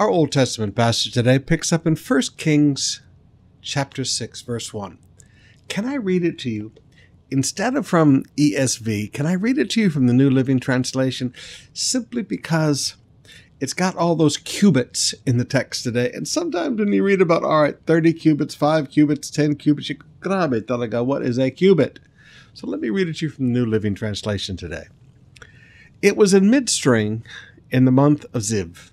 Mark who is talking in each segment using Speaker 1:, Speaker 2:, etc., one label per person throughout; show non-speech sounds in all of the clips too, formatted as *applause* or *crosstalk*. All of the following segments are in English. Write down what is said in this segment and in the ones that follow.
Speaker 1: Our Old Testament passage today picks up in 1 Kings chapter 6 verse 1. Can I read it to you? Instead of from ESV, can I read it to you from the New Living Translation simply because it's got all those cubits in the text today. And sometimes when you read about, all right, 30 cubits, 5 cubits, 10 cubits, you grabe talaga, what is a cubit? So let me read it to you from the New Living Translation today. It was in midstring in the month of Ziv,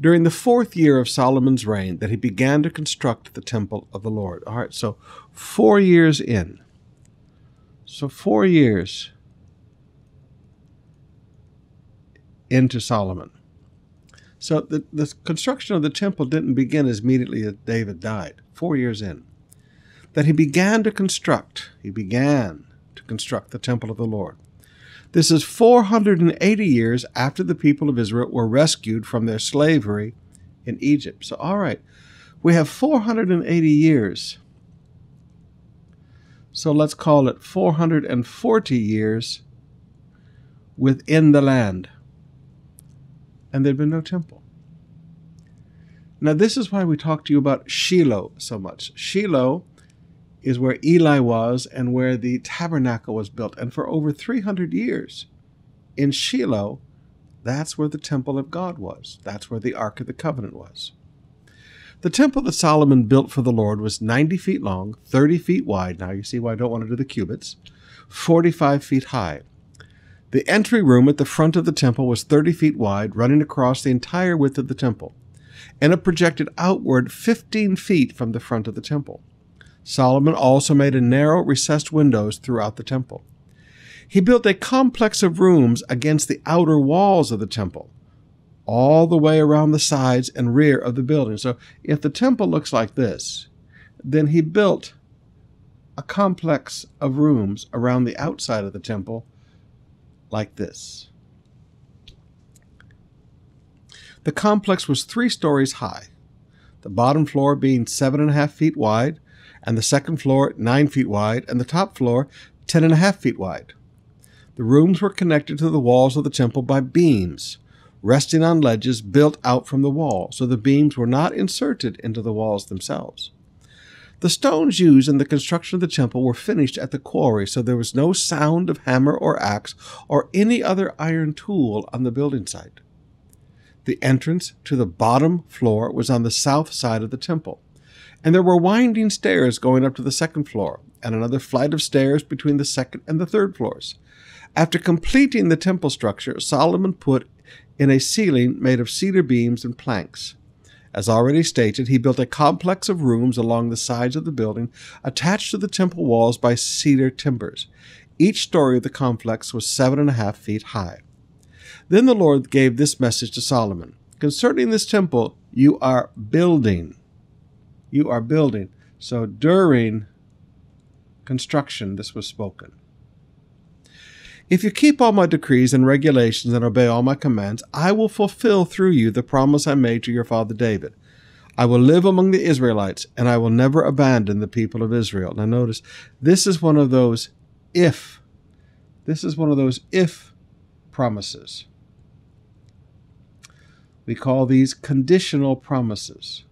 Speaker 1: during the fourth year of Solomon's reign, that he began to construct the temple of the Lord. All right, so four years in. So four years into Solomon. So the, the construction of the temple didn't begin as immediately as David died, four years in. That he began to construct, he began to construct the temple of the Lord. This is 480 years after the people of Israel were rescued from their slavery in Egypt. So, all right, we have 480 years. So let's call it 440 years within the land. And there'd been no temple. Now, this is why we talk to you about Shiloh so much. Shiloh is where Eli was and where the tabernacle was built. And for over 300 years in Shiloh, that's where the temple of God was. That's where the Ark of the Covenant was. The temple that Solomon built for the Lord was 90 feet long, 30 feet wide. Now you see why I don't want to do the cubits, 45 feet high. The entry room at the front of the temple was 30 feet wide, running across the entire width of the temple, and it projected outward 15 feet from the front of the temple. Solomon also made a narrow recessed windows throughout the temple. He built a complex of rooms against the outer walls of the temple, all the way around the sides and rear of the building. So if the temple looks like this, then he built a complex of rooms around the outside of the temple like this. The complex was three stories high, the bottom floor being seven and a half feet wide and the second floor nine feet wide, and the top floor ten and a half feet wide. The rooms were connected to the walls of the temple by beams, resting on ledges built out from the wall, so the beams were not inserted into the walls themselves. The stones used in the construction of the temple were finished at the quarry, so there was no sound of hammer or axe or any other iron tool on the building site. The entrance to the bottom floor was on the south side of the temple and there were winding stairs going up to the second floor, and another flight of stairs between the second and the third floors. After completing the temple structure, Solomon put in a ceiling made of cedar beams and planks. As already stated, he built a complex of rooms along the sides of the building, attached to the temple walls by cedar timbers. Each story of the complex was seven and a half feet high. Then the Lord gave this message to Solomon Concerning this temple, you are building you are building. So during construction, this was spoken. If you keep all my decrees and regulations and obey all my commands, I will fulfill through you the promise I made to your father David. I will live among the Israelites, and I will never abandon the people of Israel. Now, notice, this is one of those if. This is one of those if promises. We call these conditional promises.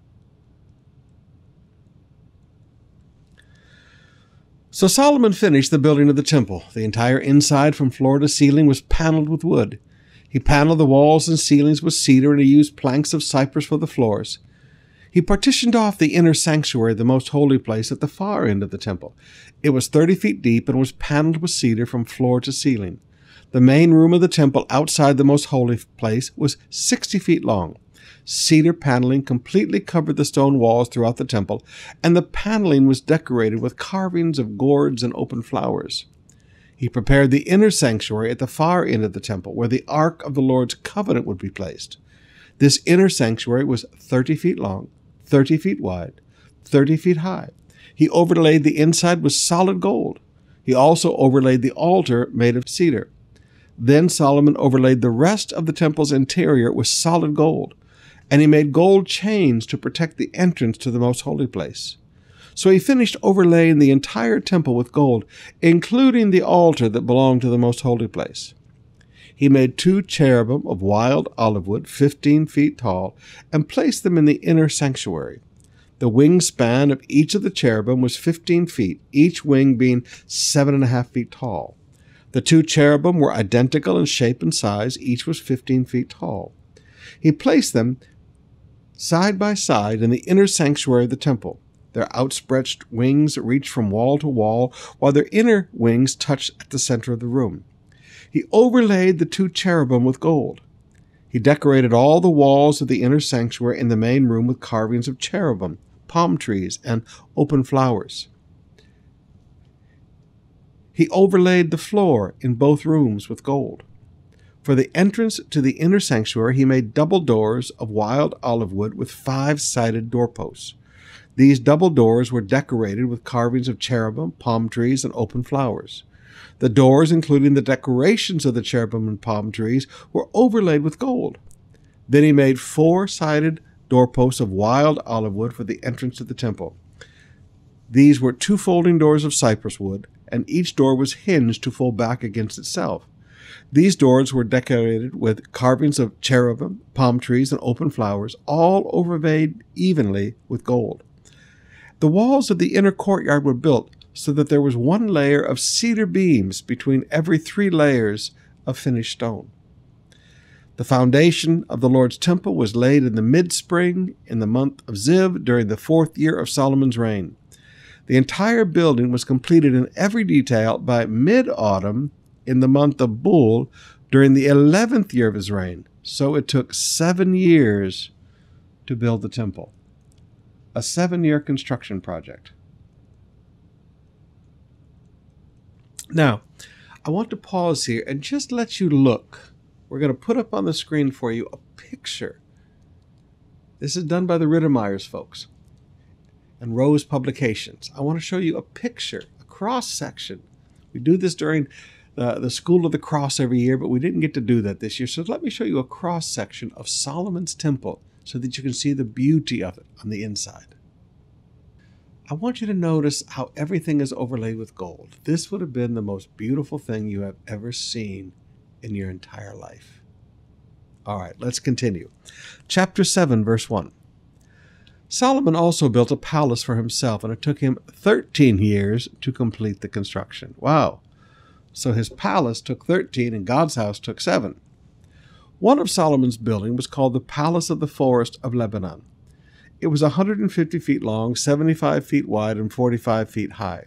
Speaker 1: So Solomon finished the building of the temple. The entire inside from floor to ceiling was paneled with wood. He paneled the walls and ceilings with cedar, and he used planks of cypress for the floors. He partitioned off the inner sanctuary, the most holy place, at the far end of the temple. It was thirty feet deep and was paneled with cedar from floor to ceiling. The main room of the temple outside the most holy place was sixty feet long. Cedar paneling completely covered the stone walls throughout the temple, and the paneling was decorated with carvings of gourds and open flowers. He prepared the inner sanctuary at the far end of the temple, where the ark of the Lord's covenant would be placed. This inner sanctuary was 30 feet long, 30 feet wide, 30 feet high. He overlaid the inside with solid gold. He also overlaid the altar made of cedar. Then Solomon overlaid the rest of the temple's interior with solid gold and he made gold chains to protect the entrance to the most holy place. So he finished overlaying the entire temple with gold, including the altar that belonged to the most holy place. he made two cherubim of wild olive wood, fifteen feet tall, and placed them in the inner sanctuary. The wingspan of each of the cherubim was fifteen feet, each wing being seven and a half feet tall. The two cherubim were identical in shape and size, each was fifteen feet tall. He placed them side by side in the inner sanctuary of the temple. Their outstretched wings reached from wall to wall, while their inner wings touched at the center of the room. He overlaid the two cherubim with gold. He decorated all the walls of the inner sanctuary in the main room with carvings of cherubim, palm trees, and open flowers. He overlaid the floor in both rooms with gold. For the entrance to the inner sanctuary, he made double doors of wild olive wood with five sided doorposts. These double doors were decorated with carvings of cherubim, palm trees, and open flowers. The doors, including the decorations of the cherubim and palm trees, were overlaid with gold. Then he made four sided doorposts of wild olive wood for the entrance to the temple. These were two folding doors of cypress wood, and each door was hinged to fold back against itself. These doors were decorated with carvings of cherubim, palm trees, and open flowers, all overlaid evenly with gold. The walls of the inner courtyard were built so that there was one layer of cedar beams between every three layers of finished stone. The foundation of the Lord's temple was laid in the mid spring in the month of Ziv during the fourth year of Solomon's reign. The entire building was completed in every detail by mid autumn in the month of Bul during the 11th year of his reign. So it took seven years to build the temple. A seven year construction project. Now, I want to pause here and just let you look. We're going to put up on the screen for you a picture. This is done by the Ritmeyers folks and Rose Publications. I want to show you a picture, a cross section. We do this during the, the School of the Cross every year, but we didn't get to do that this year. So let me show you a cross section of Solomon's Temple so that you can see the beauty of it on the inside. I want you to notice how everything is overlaid with gold. This would have been the most beautiful thing you have ever seen in your entire life. All right, let's continue. Chapter 7, verse 1. Solomon also built a palace for himself, and it took him 13 years to complete the construction. Wow. So his palace took 13 and God's house took 7. One of Solomon's building was called the Palace of the Forest of Lebanon. It was 150 feet long, 75 feet wide, and 45 feet high.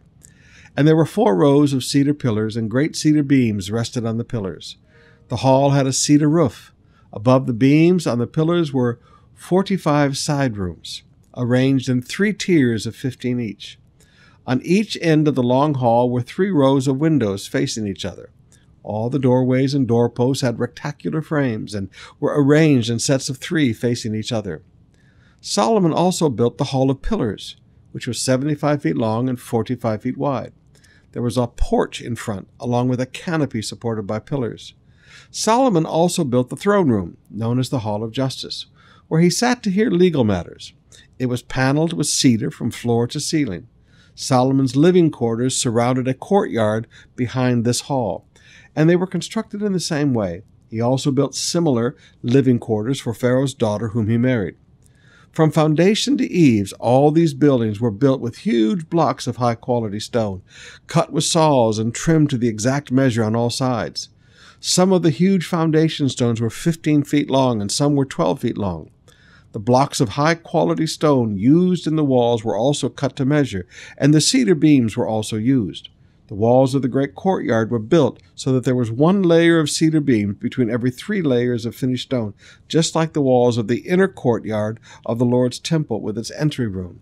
Speaker 1: And there were four rows of cedar pillars, and great cedar beams rested on the pillars. The hall had a cedar roof. Above the beams on the pillars were 45 side rooms, arranged in three tiers of 15 each. On each end of the long hall were three rows of windows facing each other. All the doorways and doorposts had rectangular frames and were arranged in sets of three facing each other. Solomon also built the Hall of Pillars, which was 75 feet long and 45 feet wide. There was a porch in front, along with a canopy supported by pillars. Solomon also built the throne room, known as the Hall of Justice, where he sat to hear legal matters. It was paneled with cedar from floor to ceiling. Solomon's living quarters surrounded a courtyard behind this hall, and they were constructed in the same way. He also built similar living quarters for Pharaoh's daughter, whom he married. From foundation to eaves, all these buildings were built with huge blocks of high quality stone, cut with saws and trimmed to the exact measure on all sides. Some of the huge foundation stones were 15 feet long and some were 12 feet long. The blocks of high quality stone used in the walls were also cut to measure, and the cedar beams were also used. The walls of the great courtyard were built so that there was one layer of cedar beams between every three layers of finished stone, just like the walls of the inner courtyard of the Lord's temple with its entry room.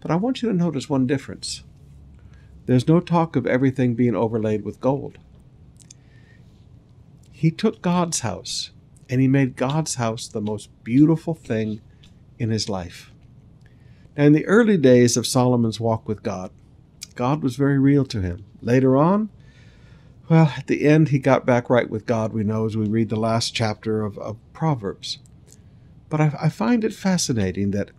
Speaker 1: But I want you to notice one difference. There's no talk of everything being overlaid with gold. He took God's house and he made God's house the most beautiful thing in his life. Now, in the early days of Solomon's walk with God, God was very real to him. Later on, well, at the end, he got back right with God, we know, as we read the last chapter of, of Proverbs. But I, I find it fascinating that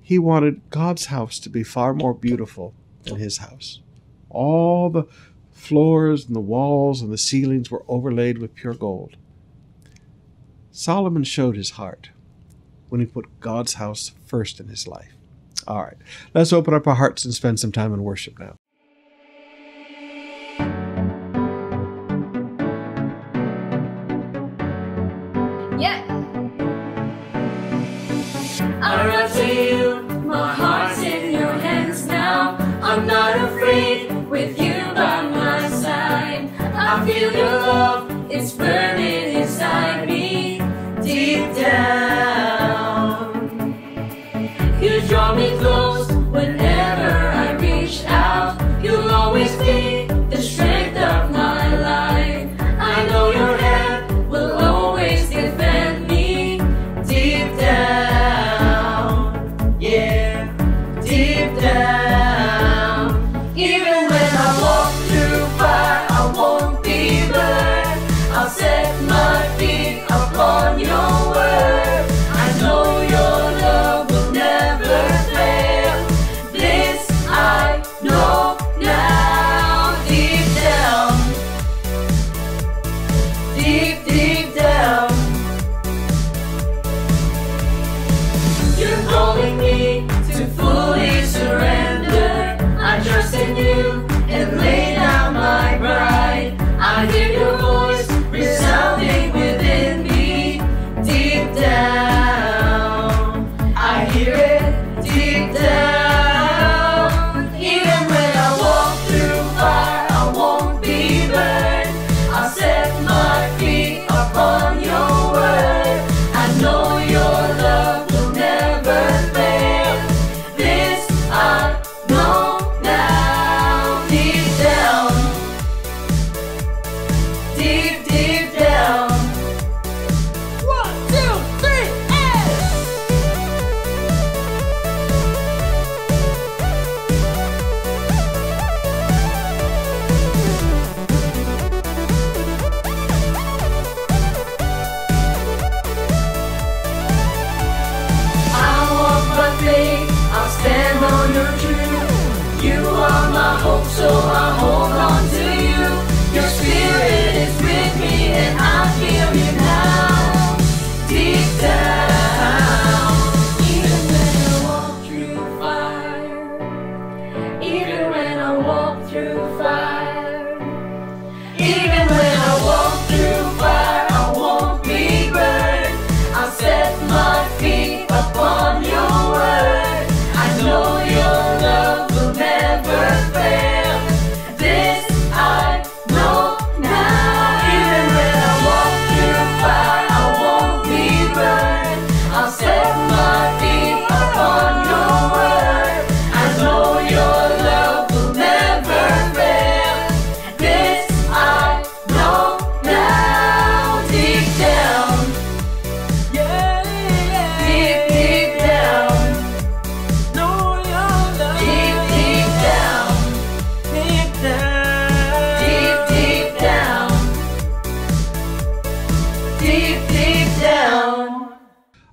Speaker 1: he wanted God's house to be far more beautiful than his house. All the
Speaker 2: floors and the walls and the ceilings were overlaid with pure gold. Solomon showed his heart when he put God's house first in his life. All right, let's open up our hearts and spend some time in worship now.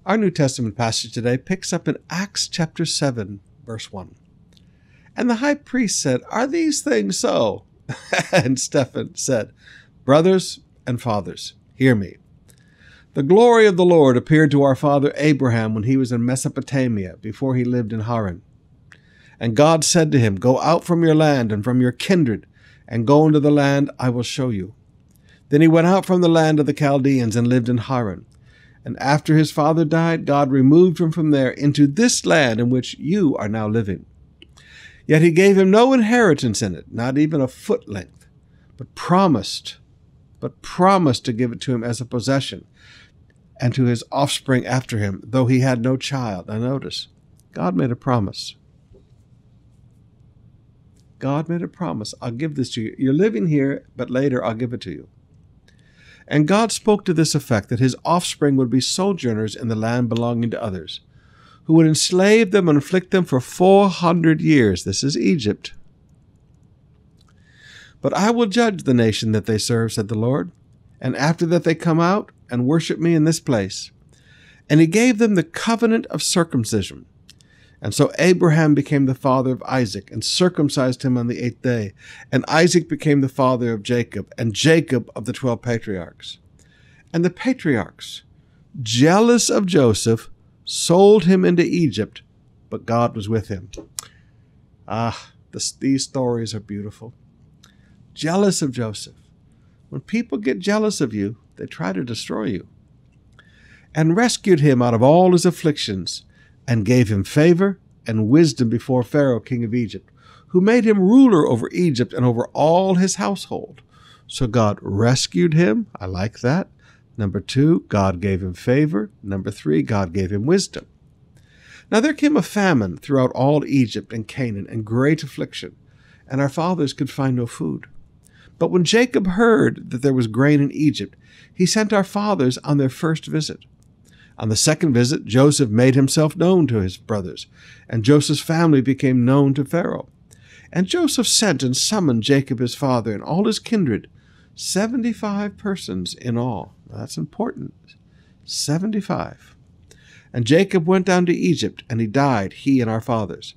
Speaker 2: Our New Testament passage today picks up in Acts chapter 7, verse 1. And the high priest said, Are these things so? *laughs* and Stephen said, Brothers and fathers, hear me. The glory of the Lord appeared to our father Abraham when he was in Mesopotamia, before he lived in Haran. And God said to him, Go out from your land and from your kindred, and go into the land I will show you. Then he went out from the land of the Chaldeans and lived in Haran. And after his father died, God removed him from there into this land in which you are now living. Yet he gave him no inheritance in it, not even a foot length, but promised, but promised to give it to him as a possession, and to his offspring after him, though he had no child. Now notice, God made a promise. God made a promise. I'll give this to you. You're living here, but later I'll give it to you. And God spoke to this effect that his offspring would be sojourners in the land belonging to others, who would enslave them and afflict them for 400 years. This is Egypt. But I will judge the nation that they serve, said the Lord, and after that they come out and worship me in this place. And he gave them the covenant of circumcision.
Speaker 1: And so Abraham became the father of Isaac and circumcised him on the eighth day. And Isaac became the father of Jacob, and Jacob of the twelve patriarchs. And the patriarchs, jealous of Joseph, sold him into Egypt, but God was with him. Ah, this, these stories are beautiful. Jealous of Joseph. When people get jealous of you, they try to destroy you. And rescued him out of all his afflictions, and gave him favor and wisdom before Pharaoh, king of Egypt, who made him ruler over Egypt and over all his household. So God rescued him. I like that. Number two, God gave him favor. Number three, God gave him wisdom. Now there came a famine throughout all Egypt and Canaan, and great affliction, and our fathers could find no food. But when Jacob heard that there was grain in Egypt, he sent our fathers on their first visit. On the second visit, Joseph made himself known to his brothers, and Joseph's family became known to Pharaoh. And Joseph sent and summoned Jacob his father and all his kindred, seventy five persons in all. That's important. 75. And Jacob went down to Egypt, and he died, he and our fathers.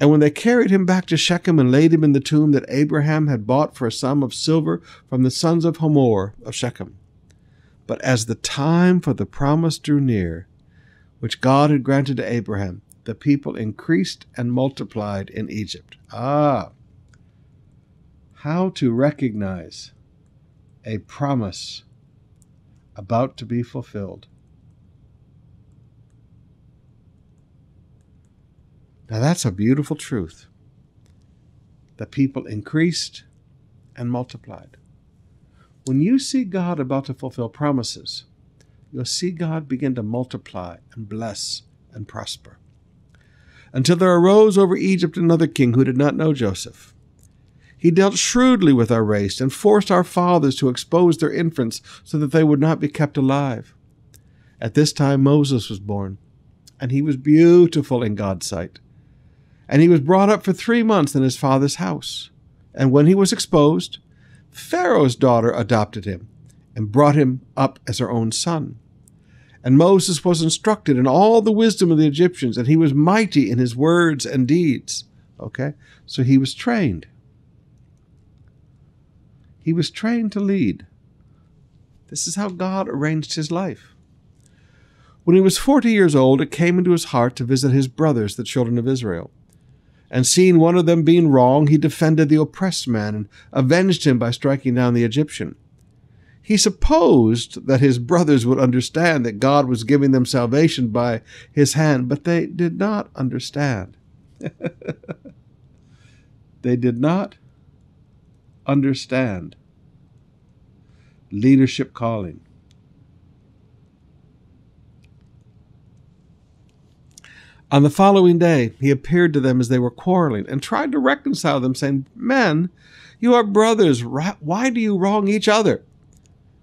Speaker 1: And when they carried him back to Shechem and laid him in the tomb that Abraham had bought for a sum of silver from the sons of Hamor of Shechem. But as the time for the promise drew near, which God had granted to Abraham, the people increased and multiplied in Egypt. Ah! How to recognize a promise about to be fulfilled. Now that's a beautiful truth. The people increased and multiplied. When you see God about to fulfill promises, you'll see God begin to multiply and bless and prosper. Until there arose over Egypt another king who did not know Joseph. He dealt shrewdly with our race and forced our fathers to expose their infants so that they would not be kept alive. At this time Moses was born, and he was beautiful in God's sight. And he was brought up for three months in his father's house. And when he was exposed, Pharaoh's daughter adopted him and brought him up as her own son. And Moses was instructed in all the wisdom of the Egyptians, and he was mighty in his words and deeds. Okay? So he was trained. He was trained to lead. This is how God arranged his life. When he was forty years old, it came into his heart to visit his brothers, the children of Israel. And seeing one of them being wrong, he defended the oppressed man and avenged him by striking down the Egyptian. He supposed that his brothers would understand that God was giving them salvation by his hand, but they did not understand. *laughs* they did not understand leadership calling. On the following day, he appeared to them as they were quarreling and tried to reconcile them, saying, Men, you are brothers. Why do you wrong each other?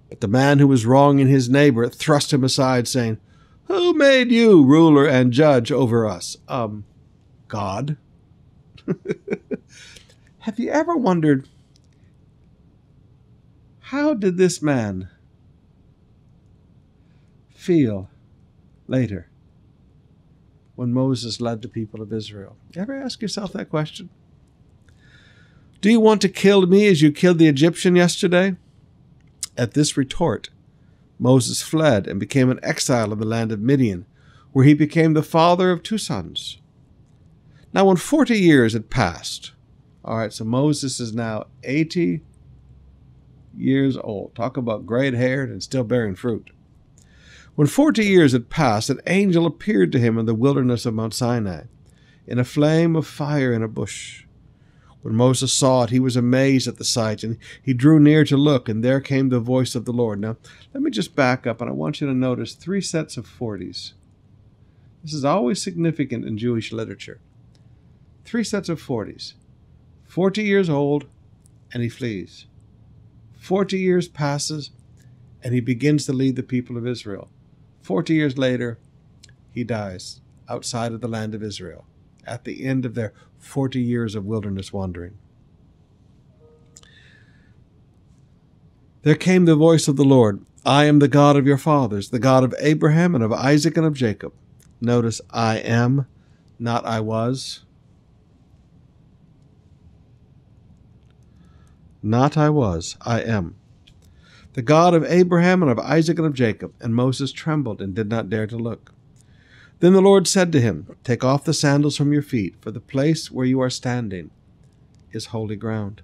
Speaker 1: But the man who was wronging his neighbor thrust him aside, saying, Who made you ruler and judge over us? Um, God. *laughs* Have you ever wondered how did this man feel later when Moses led the people of Israel? Ever ask yourself that question? Do you want to kill me as you killed the Egyptian yesterday? At this retort, Moses fled and became an exile in the land of Midian, where he became the father of two sons. Now, when 40 years had passed, all right, so Moses is now 80 years old. Talk about gray haired and still bearing fruit. When forty years had passed, an angel appeared to him in the wilderness of Mount Sinai, in a flame of fire in a bush. When Moses saw it, he was amazed at the sight, and he drew near to look, and there came the voice of the Lord. Now, let me just back up, and I want you to notice three sets of forties. This is always significant in Jewish literature. Three sets of forties. Forty years old, and he flees. 40 years passes, and he begins to lead the people of Israel. 40 years later, he dies outside of the land of Israel at the end of their 40 years of wilderness wandering. There came the voice of the Lord I am the God of your fathers, the God of Abraham and of Isaac and of Jacob. Notice, I am Not I was. Not I was, I am. The God of Abraham and of Isaac and of Jacob. And Moses trembled and did not dare to look. Then the Lord said to him, Take off the sandals from your feet, for the place where you are standing is holy ground.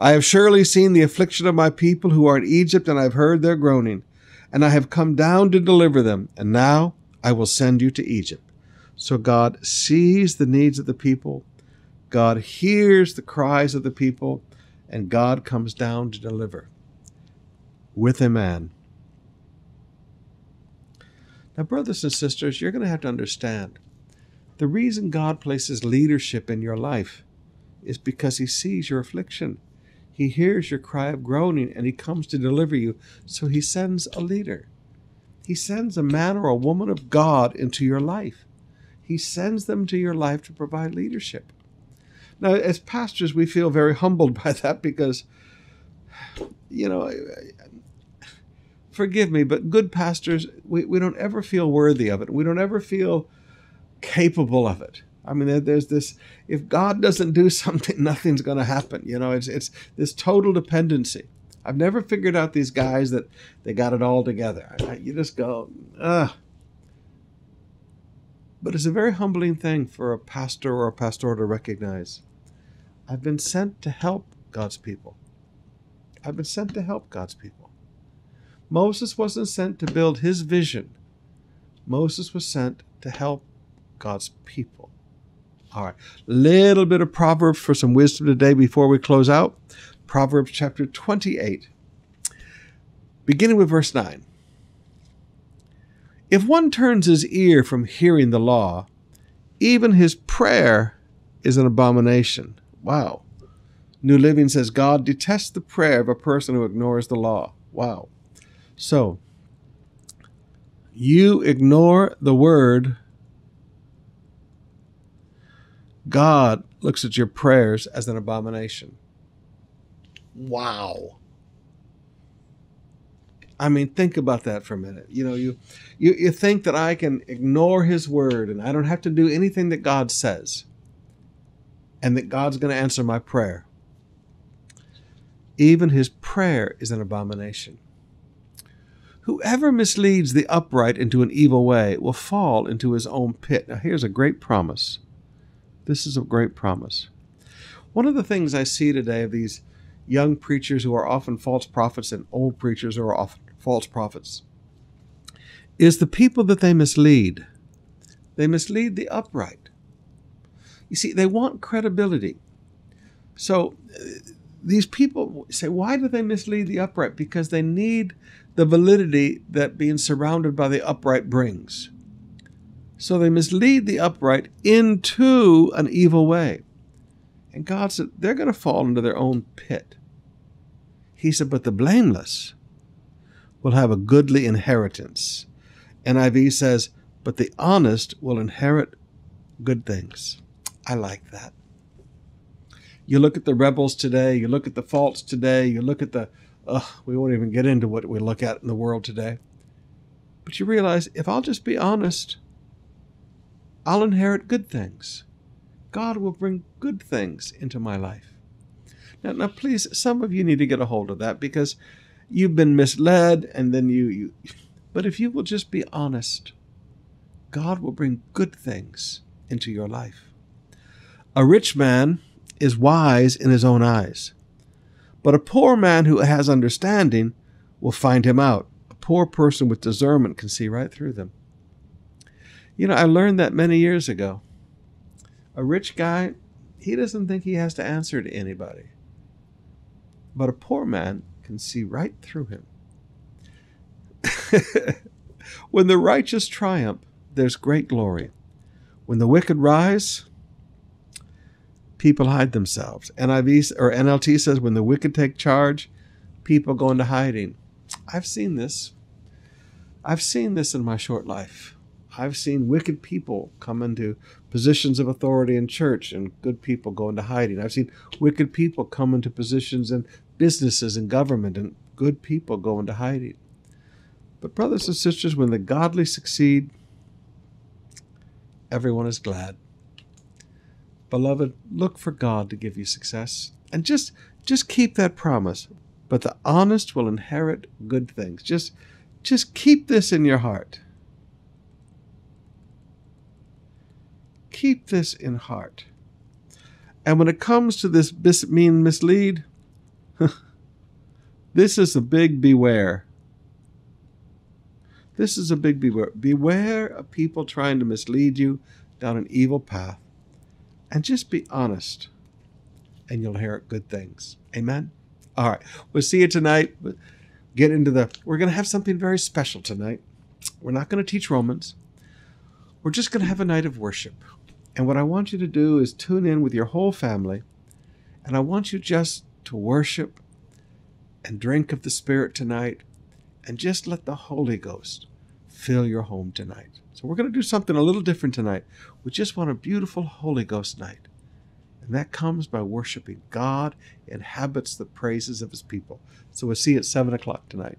Speaker 1: I have surely seen the affliction of my people who are in Egypt, and I have heard their groaning, and I have come down to deliver them, and now I will send you to Egypt. So God sees the needs of the people, God hears the cries of the people, and God comes down to deliver with a man. Now, brothers and sisters, you're going to have to understand the reason God places leadership in your life is because He sees your affliction. He hears your cry of groaning and He comes to deliver you. So He sends a leader. He sends a man or a woman of God into your life. He sends them to your life to provide leadership. Now, as pastors, we feel very humbled *laughs* by that because, you know, forgive me, but good pastors, we, we don't ever feel worthy of it. We don't ever feel capable of it. I mean, there's this, if God doesn't do something, *laughs* nothing's going to happen. You know, it's, it's this total dependency. I've never figured out these guys that they got it all together. You just go, ugh. But it's a very humbling thing for a pastor or a pastor to recognize. I've been sent to help God's people. I've been sent to help God's people. Moses wasn't sent to build his vision. Moses was sent to help God's people. All right, little bit of Proverbs for some wisdom today before we close out. Proverbs chapter 28, beginning with verse 9. If one turns his ear from hearing the law, even his prayer is an abomination. Wow. New Living says God detests the prayer of a person who ignores the law. Wow. So, you ignore the word, God looks at your prayers as an abomination. Wow. I mean, think about that for a minute. You know, you, you you think that I can ignore his word and I don't have to do anything that God says and that God's going to answer my prayer. Even his prayer is an abomination. Whoever misleads the upright into an evil way will fall into his own pit. Now, here's a great promise. This is a great promise. One of the things I see today of these young preachers who are often false prophets and old preachers who are often false prophets is the people that they mislead. They mislead the upright. You see, they want credibility. So these people say, why do they mislead the upright? Because they need the validity that being surrounded by the upright brings. So they mislead the upright into an evil way. And God said, they're going to fall into their own pit. He said, but the blameless will have a goodly inheritance. NIV says, but the honest will inherit good things. I like that. You look at the rebels today, you look at the faults today, you look at the Ugh, we won't even get into what we look at in the world today. But you realize if I'll just be honest, I'll inherit good things. God will bring good things into my life. Now, now please, some of you need to get a hold of that because you've been misled and then you, you but if you will just be honest, God will bring good things into your life. A rich man is wise in his own eyes, but a poor man who has understanding will find him out. A poor person with discernment can see right through them. You know, I learned that many years ago. A rich guy, he doesn't think he has to answer to anybody. But a poor man can see right through him. *laughs* when the righteous triumph, there's great glory. When the wicked rise, people hide themselves. NIV or NLT says when the wicked take charge, people go into hiding. I've seen this. I've seen this in my short life. I've seen wicked people come into positions of authority in church and good people go into hiding. I've seen wicked people come into positions in businesses and government and good people go into hiding. But, brothers and sisters, when the godly succeed everyone is glad. Beloved, look for God to give you success. And just just keep that promise. But the honest will inherit good things. Just just keep this in your heart. Keep this in heart. And when it comes to this bis- mean mislead, *laughs* this is a big beware. This is a big beware. Beware of people trying to mislead you down an evil path. And just be honest, and you'll inherit good things. Amen? All right. We'll see you tonight. Get into the. We're going to have something very special tonight. We're not going to teach Romans. We're just going to have a night of worship. And what I want you to do is tune in with your whole family. And I want you just to worship and drink of the Spirit tonight and just let the Holy Ghost fill your home tonight. So we're going to do something a little different tonight. We just want a beautiful Holy Ghost night. And that comes by worshiping. God inhabits the praises of his people. So we'll see you at 7 o'clock tonight.